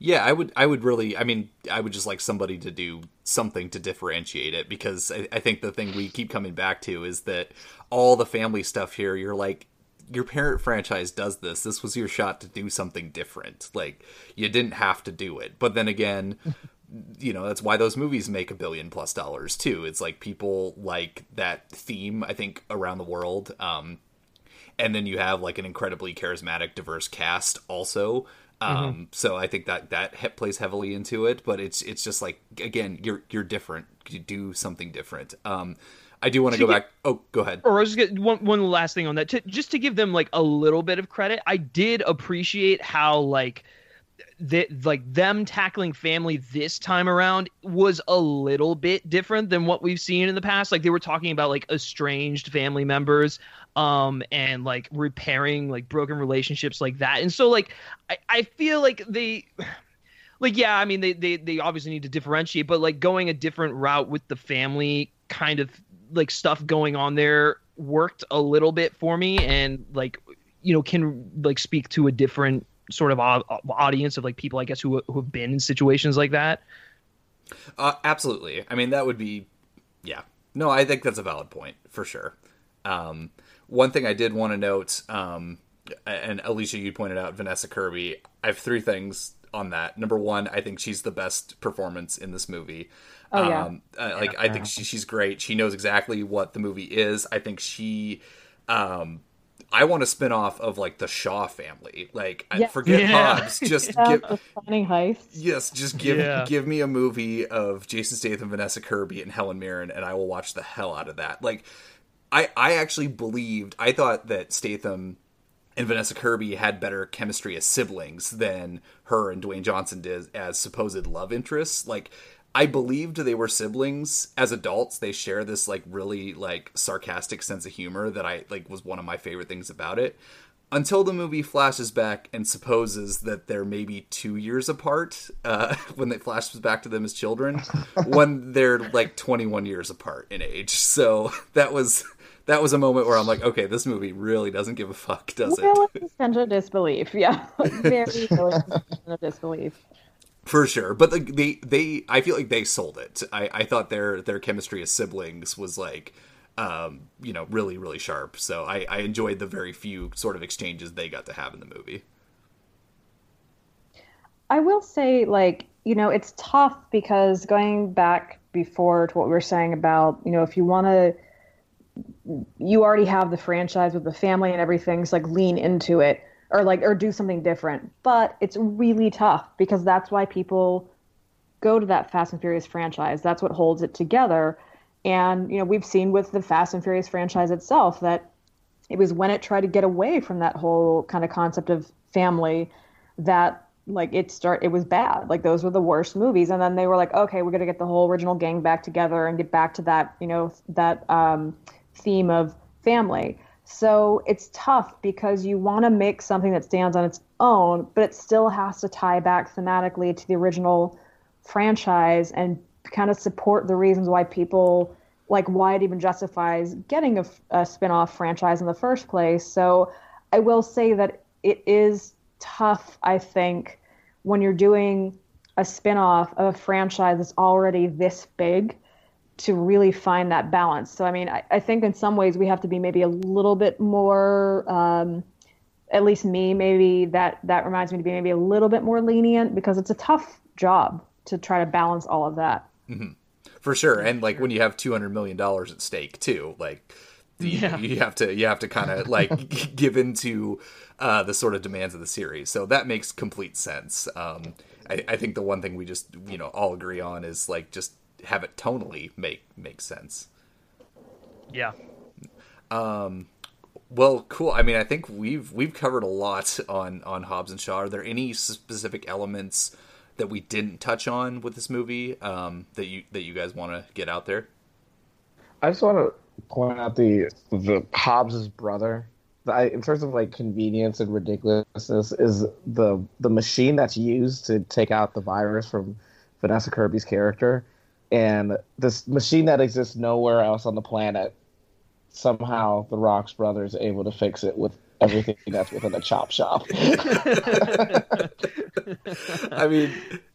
Yeah, I would. I would really. I mean, I would just like somebody to do something to differentiate it because I, I think the thing we keep coming back to is that all the family stuff here. You're like, your parent franchise does this. This was your shot to do something different. Like you didn't have to do it, but then again. [laughs] you know that's why those movies make a billion plus dollars too it's like people like that theme i think around the world um and then you have like an incredibly charismatic diverse cast also um so i think that that he- plays heavily into it but it's it's just like again you're you're different. You do something different. Um i do want to To go get- back oh go ahead. Or I was just get one one last thing on that, to, just to give them like a little bit of credit. I did appreciate how like that like them tackling family this time around was a little bit different than what we've seen in the past. Like they were talking about like estranged family members um and like repairing like broken relationships like that. And so like I, I feel like they like yeah i mean they, they they obviously need to differentiate but like going a different route with the family kind of like stuff going on there worked a little bit for me and like you know can like speak to a different sort of audience of like people i guess who, who have been in situations like that Uh, absolutely. I mean, that would be, yeah. No, I think that's a valid point for sure. Um, one thing I did want to note, um, and Alisha, you pointed out Vanessa Kirby. I have three things on that. Number one, I think she's the best performance in this movie. Oh, yeah. Um, uh, like I think she, she's great. She knows exactly what the movie is. I think she, um, I want a spin off of like the Shaw family. Like, I forget Yeah. Hobbs. Just [laughs] Yeah, give, the planning heists. Yes, just give Yeah. give me a movie of Jason Statham, Vanessa Kirby, and Helen Mirren, and I will watch the hell out of that. Like, I I actually believed I thought that Statham and Vanessa Kirby had better chemistry as siblings than her and Dwayne Johnson did as supposed love interests. Like, I believed they were siblings as adults. They share this like really like sarcastic sense of humor that I like was one of my favorite things about it until the movie flashes back and supposes that they're maybe two years apart uh, [laughs] when it flashes back to them as children [laughs] when they're like 21 years apart in age so [laughs] that was that was a moment where I'm like, okay, this movie really doesn't give a fuck, does it? Real suspension of disbelief. Yeah, very real suspension of disbelief. For sure, but the, they they I feel like they sold it. I I thought their their chemistry as siblings was like, um, you know, really really sharp. So I I enjoyed the very few sort of exchanges they got to have in the movie. I will say, like, you know, it's tough because going back before to what we were saying about, you know, if you want to, you already have the franchise with the family and everything, so like lean into it or like, or do something different. But it's really tough because that's why people go to that Fast and Furious franchise. That's what holds it together. And, you know, we've seen with the Fast and Furious franchise itself that it was when it tried to get away from that whole kind of concept of family that like it start it was bad like those were the worst movies and then they were like okay we're going to get the whole original gang back together and get back to that you know that um, theme of family so it's tough because you want to make something that stands on its own but it still has to tie back thematically to the original franchise and kind of support the reasons why people like why it even justifies getting a, a spin-off franchise in the first place. So i will say that it is tough, I think, when you're doing a spin-off of a franchise that's already this big to really find that balance. So I mean, I, I think in some ways we have to be maybe a little bit more um, at least me, maybe that that reminds me to be maybe a little bit more lenient because it's a tough job to try to balance all of that. Mm-hmm. For sure, and like when you have two hundred million dollars at stake too, like yeah. you, you have to you have to kind of [laughs] like give into uh, the sort of demands of the series. So that makes complete sense. Um, I, I, think the one thing we just you know all agree on is like just have it tonally make make sense. Yeah. Um. Well, cool. I mean, I think we've we've covered a lot on on Hobbs and Shaw. Are there any specific elements that we didn't touch on with this movie um, that you that you guys want to get out there? I just want to point out the the Hobbs's brother I, in terms of like convenience and ridiculousness, is the the machine that's used to take out the virus from Vanessa Kirby's character, and this machine that exists nowhere else on the planet. Somehow, the Rocks brothers able to fix it with everything that's within a chop shop. [laughs] I mean,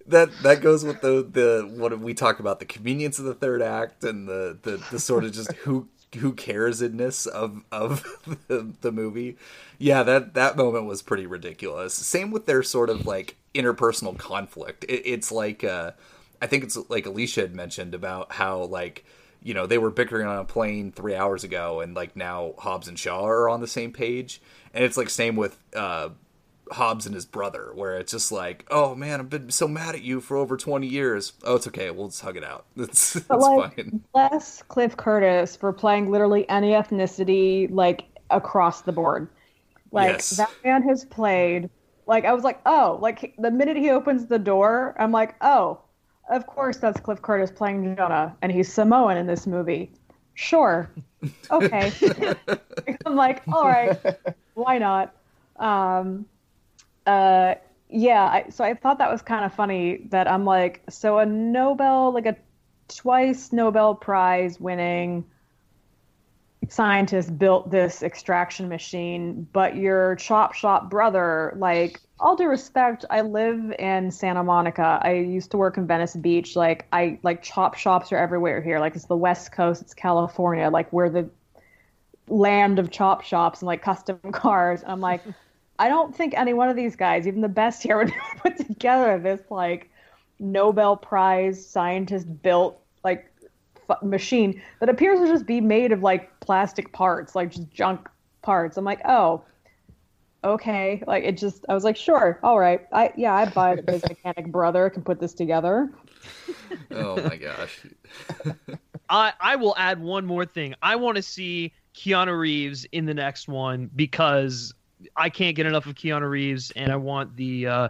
that that goes with the the what we talked about the convenience of the third act and the the, the sort of just who who cares inness of of [laughs] the, the movie. Yeah, that that moment was pretty ridiculous. Same with their sort of like interpersonal conflict. It, it's like uh, I think it's like Alisha had mentioned about how like you know they were bickering on a plane three hours ago, and like now Hobbs and Shaw are on the same page, and it's like same with uh, Hobbs and his brother, where it's just like, oh man, I've been so mad at you for over 20 years. Oh, it's okay. We'll just hug it out. [laughs] It's, it's like, fine. Bless Cliff Curtis for playing literally any ethnicity, like across the board. Like yes. that man has played, like, I was like, oh, like the minute he opens the door, I'm like, oh, of course that's Cliff Curtis playing Jonah, and he's Samoan in this movie. Sure. Okay. [laughs] I'm like, all right, why not? Um, uh, yeah, I, so I thought that was kind of funny that I'm like, so a Nobel, like a twice Nobel Prize winning scientist built this extraction machine, but your chop shop brother, like, all due respect, I live in Santa Monica. I used to work in Venice Beach. Like, I like chop shops are everywhere here. Like, it's the West Coast, it's California. Like, we're the land of chop shops and like custom [laughs] cars. And I'm like, [laughs] I don't think any one of these guys, even the best here, [laughs] would put together this like Nobel Prize scientist built like f- machine that appears to just be made of like plastic parts, like just junk parts. I'm like, oh, okay. Like it just, I was like, sure, all right. I yeah, I buy that his mechanic brother can put this together. [laughs] oh my gosh. [laughs] I I will add one more thing. I want to see Keanu Reeves in the next one because I can't get enough of Keanu Reeves, and I want the. Uh,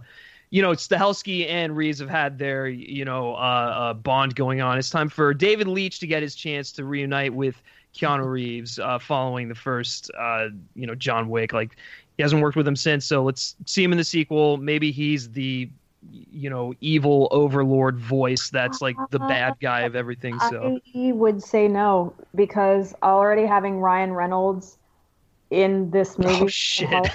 you know, Stahelski and Reeves have had their, you know, uh, uh, bond going on. It's time for David Leitch to get his chance to reunite with Keanu Reeves uh, following the first, uh, you know, John Wick. Like, he hasn't worked with him since, so let's see him in the sequel. Maybe he's the you know evil overlord voice that's like the bad guy of everything. So I would say no because already having Ryan Reynolds in this movie oh shit.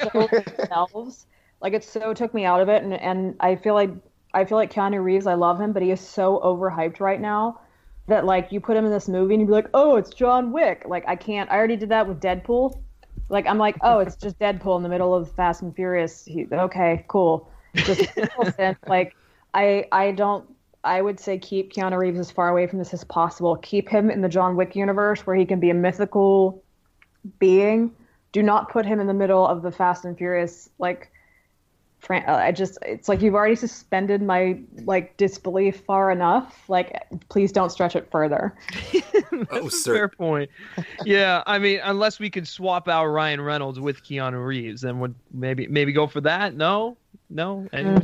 [laughs] themselves, like it so took me out of it, and and I feel like I feel like Keanu Reeves, I love him, but he is so overhyped right now that like you put him in this movie and you'd be like, oh, it's John Wick. Like I can't. I already did that with Deadpool. Like I'm like, oh, it's just Deadpool in the middle of Fast and Furious. He, okay, cool. Just [laughs] like I I don't. I would say keep Keanu Reeves as far away from this as possible. Keep him in the John Wick universe where he can be a mythical being. Do not put him in the middle of the Fast and Furious like I just it's like you've already suspended my like disbelief far enough. Like please don't stretch it further. [laughs] oh, a sir. fair point. Yeah, I mean, unless we could swap out Ryan Reynolds with Keanu Reeves, then would maybe maybe go for that? No, no, Anyway,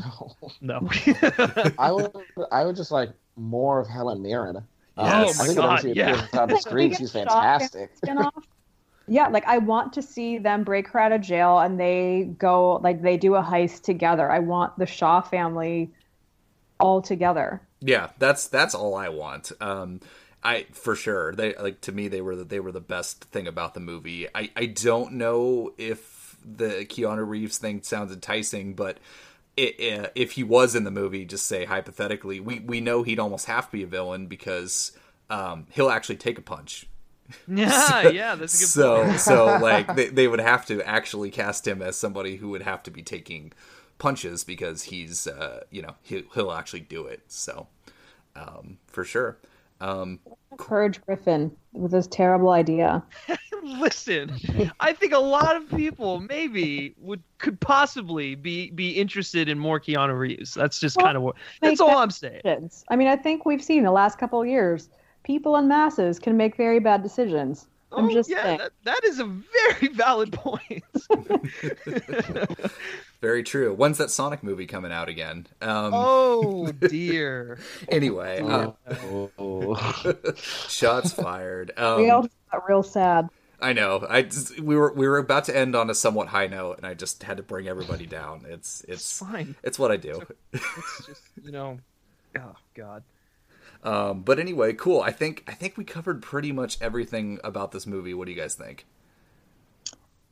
no. no. [laughs] [laughs] I would I would just like more of Helen Mirren. Um, Yes. Oh I my think God, yeah. on the screen, she's fantastic. Yeah, like I want to see them break her out of jail and they go like they do a heist together. I want the Shaw family all together. Yeah, that's that's all I want. Um, I for sure they like to me they were the, they were the best thing about the movie. I I don't know if the Keanu Reeves thing sounds enticing, but it, uh, if he was in the movie, just say hypothetically, we we know he'd almost have to be a villain because um, he'll actually take a punch. [laughs] yeah, yeah, that's a good so point. so [laughs] like they, they would have to actually cast him as somebody who would have to be taking punches because he's uh, you know he, he'll actually do it. So um, for sure. Um, Purge Griffin with this terrible idea. [laughs] Listen, I think a lot of people maybe would could possibly be be interested in more Keanu Reeves. That's just Well, kind of what. That's all I'm saying. I mean, I think we've seen the last couple of years, people in masses can make very bad decisions. I'm Oh, just yeah, saying. that, that is a very [laughs] valid point. [laughs] very true. When's that Sonic movie coming out again? Um, oh [laughs] dear. Anyway, uh, Oh. shots fired. we Um, all just got real sad. I know. I just, we were we were about to end on a somewhat high note, and I just had to bring everybody down. It's It's it's fine. it's what I do. It's just you know. Oh God. Um, but anyway, cool. I think I think we covered pretty much everything about this movie. What do you guys think?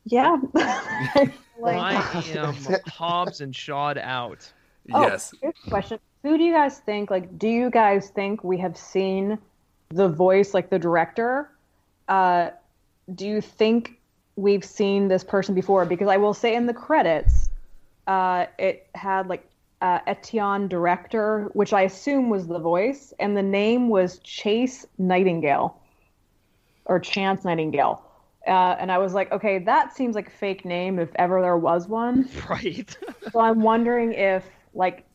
Yeah. [laughs] like, I am [laughs] Hobbs and Shawed out. Oh, yes. Here's a question. Who do you guys think, like, do you guys think we have seen the voice, like the director? Uh, do you think we've seen this person before? Because I will say in the credits, uh, it had like uh, Eteon director, which I assume was the voice, and the name was Chase Nightingale or Chance Nightingale. Uh, and I was like, okay, that seems like a fake name if ever there was one. [laughs] Right. So I'm wondering if, like,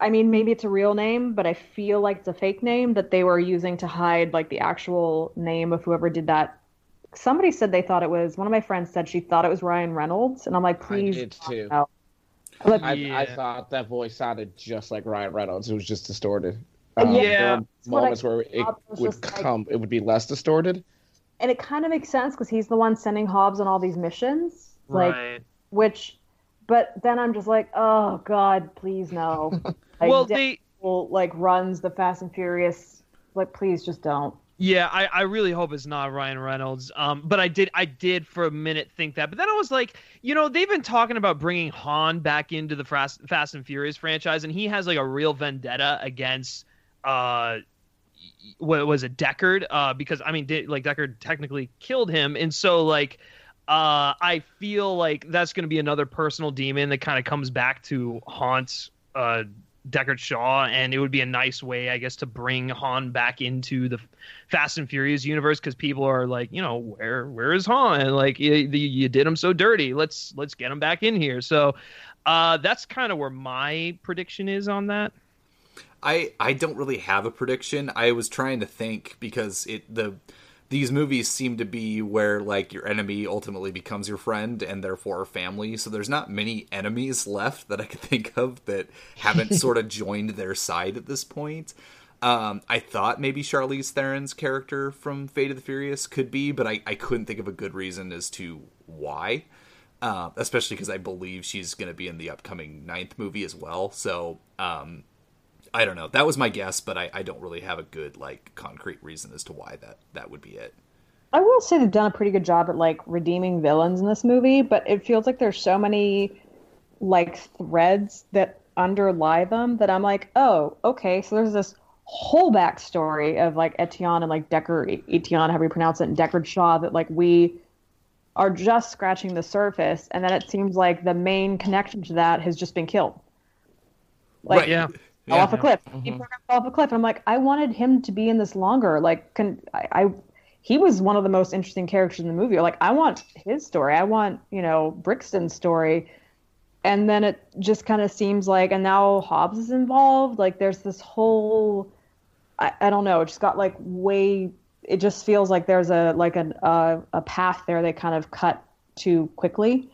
I mean, maybe it's a real name, but I feel like it's a fake name that they were using to hide, like, the actual name of whoever did that. Somebody said they thought it was, one of my friends said she thought it was Ryan Reynolds. And I'm like, I please. did too. But- I, I thought that voice sounded just like Ryan Reynolds. It was just distorted. Um, yeah, there Yeah. were that's what I moments where it thought. Would just like- come, it would be less distorted. and it kind of makes sense because he's the one sending Hobbs on all these missions. Like, right. which, but then I'm just like, oh, God, please no. [laughs] Like, Well, they. Like, runs the Fast and Furious. Like, please just don't. Yeah, I, I really hope it's not Ryan Reynolds. Um, but I did I did for a minute think that, but then I was like, you know, they've been talking about bringing Han back into the Fast, Fast and Furious franchise, and he has like a real vendetta against, uh, what was it, Deckard? Uh, because I mean, did, like Deckard technically killed him, and so like, uh, I feel like that's going to be another personal demon that kind of comes back to haunt, uh. Deckard Shaw, and it would be a nice way, I guess, to bring Han back into the Fast and Furious universe because people are like, you know, where where is Han? Like, you, you did him so dirty. Let's let's get him back in here. So uh, that's kind of where my prediction is on that. I I don't really have a prediction. I was trying to think because it the these movies seem to be where like your enemy ultimately becomes your friend and therefore family. So there's not many enemies left that I could think of that haven't [laughs] sort of joined their side at this point. Um, I thought maybe Charlize Theron's character from Fate of the Furious could be, but I, I couldn't think of a good reason as to why. uh, especially because I believe she's going to be in the upcoming ninth movie as well. So um, I don't know. That was my guess, but I, I don't really have a good like concrete reason as to why that that would be it. I will say they've done a pretty good job at like redeeming villains in this movie, but it feels like there's so many like threads that underlie them that I'm like, oh, okay, so there's this whole backstory of like Eteon and like Decker Eteon, however you pronounce it, and Deckard Shaw that like we are just scratching the surface, and then it seems like the main connection to that has just been killed. Like, Right. Yeah. fell Yeah. off a cliff. He mm-hmm. fell off a cliff. And I'm like, I wanted him to be in this longer. Like, can I, I? He was one of the most interesting characters in the movie. Like, I want his story. I want you know Brixton's story. And then it just kind of seems like, and now Hobbs is involved. Like, there's this whole, I, I don't know. It just got like way. It just feels like there's a like an uh, a path there they kind of cut too quickly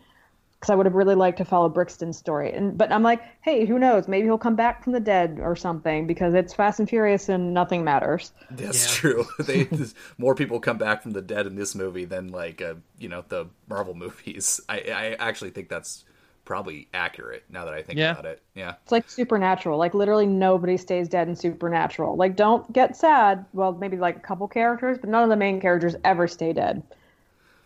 because I would have really liked to follow Brixton's story. And but I'm like, hey, who knows? Maybe he'll come back from the dead or something because it's Fast and Furious and nothing matters. That's Yeah. true. [laughs] They more people come back from the dead in this movie than like uh, you know the Marvel movies. I I actually think that's probably accurate now that I think Yeah. about it. Yeah. It's like Supernatural. Like literally nobody stays dead in Supernatural. Like don't get sad. Well, maybe like a couple characters, but none of the main characters ever stay dead.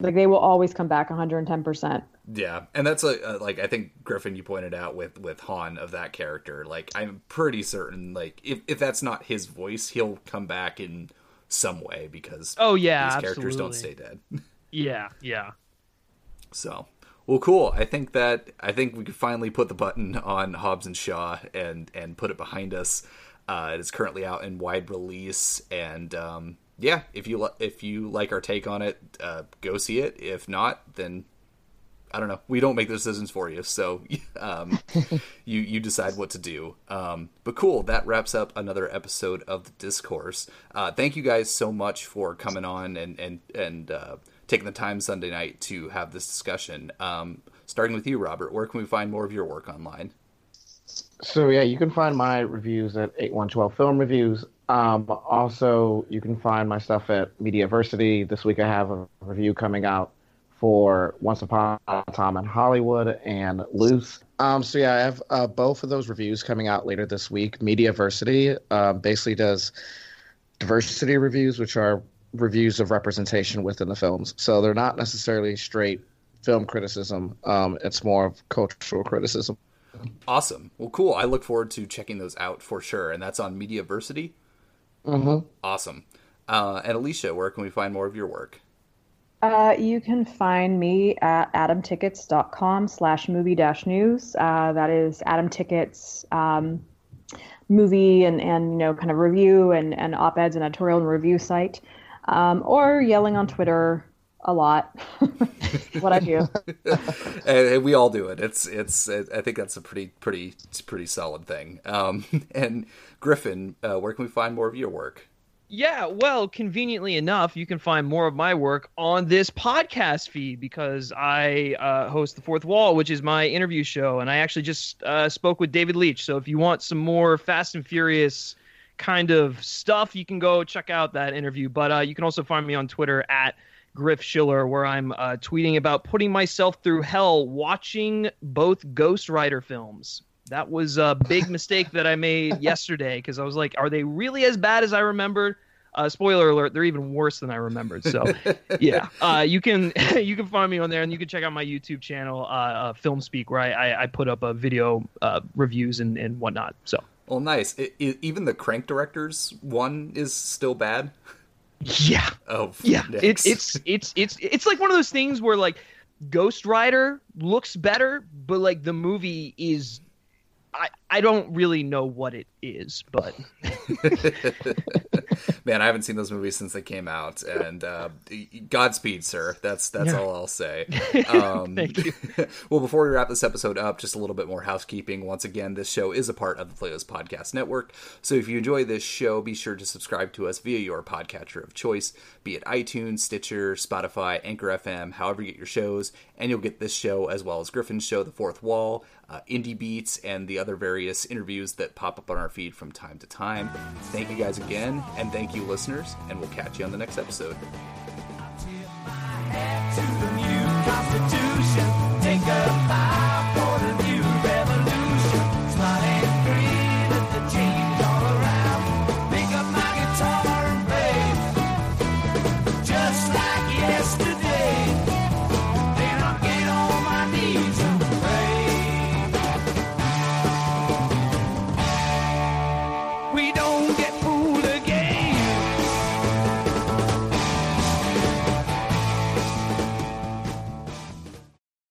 Like they will always come back 110%. Yeah, and that's a, uh like I think Griffin you pointed out with with Han of that character. Like I'm pretty certain like if if that's not his voice, he'll come back in some way because Oh yeah, these characters don't stay dead. [laughs] Yeah, yeah. So, well, cool. I think that I think we could finally put the button on Hobbs and Shaw and and put it behind us. Uh, it is currently out in wide release, and um, yeah, if you li- if you like our take on it, uh, go see it. If not, then I don't know. We don't make the decisions for you, so [laughs] um, [laughs] you you decide what to do. Um, but cool, that wraps up another episode of the discourse. Uh, thank you guys so much for coming on and and and uh, taking the time Sunday night to have this discussion. Um, starting with you, Robert, where can we find more of your work online? So yeah, you can find my reviews at 8112 Film Reviews. Um, also, you can find my stuff at Mediaversity. This week I have a review coming out for Once Upon a Time in Hollywood and Luce. Um, so yeah, I have uh, both of those reviews coming out later this week. Mediaversity uh, basically does diversity reviews, which are reviews of representation within the films. So they're not necessarily straight film criticism. Um, it's more of cultural criticism. Awesome. Well, cool. I look forward to checking those out for sure. And that's on Mediaversity. Mm-hmm. Awesome. Uh, and Alisha, where can we find more of your work? Uh, you can find me at atomtickets.com slash movie dash news. Uh, that is Atom Tickets um, movie and, and, you know, kind of review and, and op-eds and editorial and review site. Um, or yelling on Twitter a lot. [laughs] what I do. [laughs] and, and we all do it. It's it's. I think that's a pretty pretty pretty solid thing. Um, [laughs] and Griffin, uh, where can we find more of your work? Yeah, well, conveniently enough, you can find more of my work on this podcast feed because I uh, host The Fourth Wall, which is my interview show. And I actually just uh, spoke with David Leitch. So if you want some more Fast and Furious kind of stuff, you can go check out that interview. But uh, you can also find me on Twitter at Griff Schiller, where I'm uh, tweeting about putting myself through hell watching both Ghost Rider films. That was a big [laughs] mistake that I made yesterday because I was like, are they really as bad as I remembered? Uh, spoiler alert, they're even worse than I remembered. So, [laughs] yeah, uh, you can [laughs] you can find me on there, and you can check out my YouTube channel, uh, uh, Film Speak, where I, I, I put up uh, video uh, reviews and, and whatnot. So, Well, nice. I I even the Crank Directors one is still bad. yeah, Oh, yeah, it's it's it's it's it's like one of those things where like Ghost Rider looks better, but like the movie is. I, I don't really know what it is, but [laughs] [laughs] Man, I haven't seen those movies since they came out, and uh, Godspeed, sir. That's that's Yeah. all I'll say. [laughs] Um, Thank you. [laughs] well, before we wrap this episode up, just a little bit more housekeeping. Once again, this show is a part of the Playlist Podcast Network, so if you enjoy this show, be sure to subscribe to us via your podcatcher of choice, be it iTunes, Stitcher, Spotify, Anchor FM, however you get your shows, and you'll get this show as well as Griffin's show, The Fourth Wall, uh, Indie Beats, and the other various interviews that pop up on our feed from time to time. Thank you guys again, and thank you, listeners, and we'll catch you on the next episode. Take a high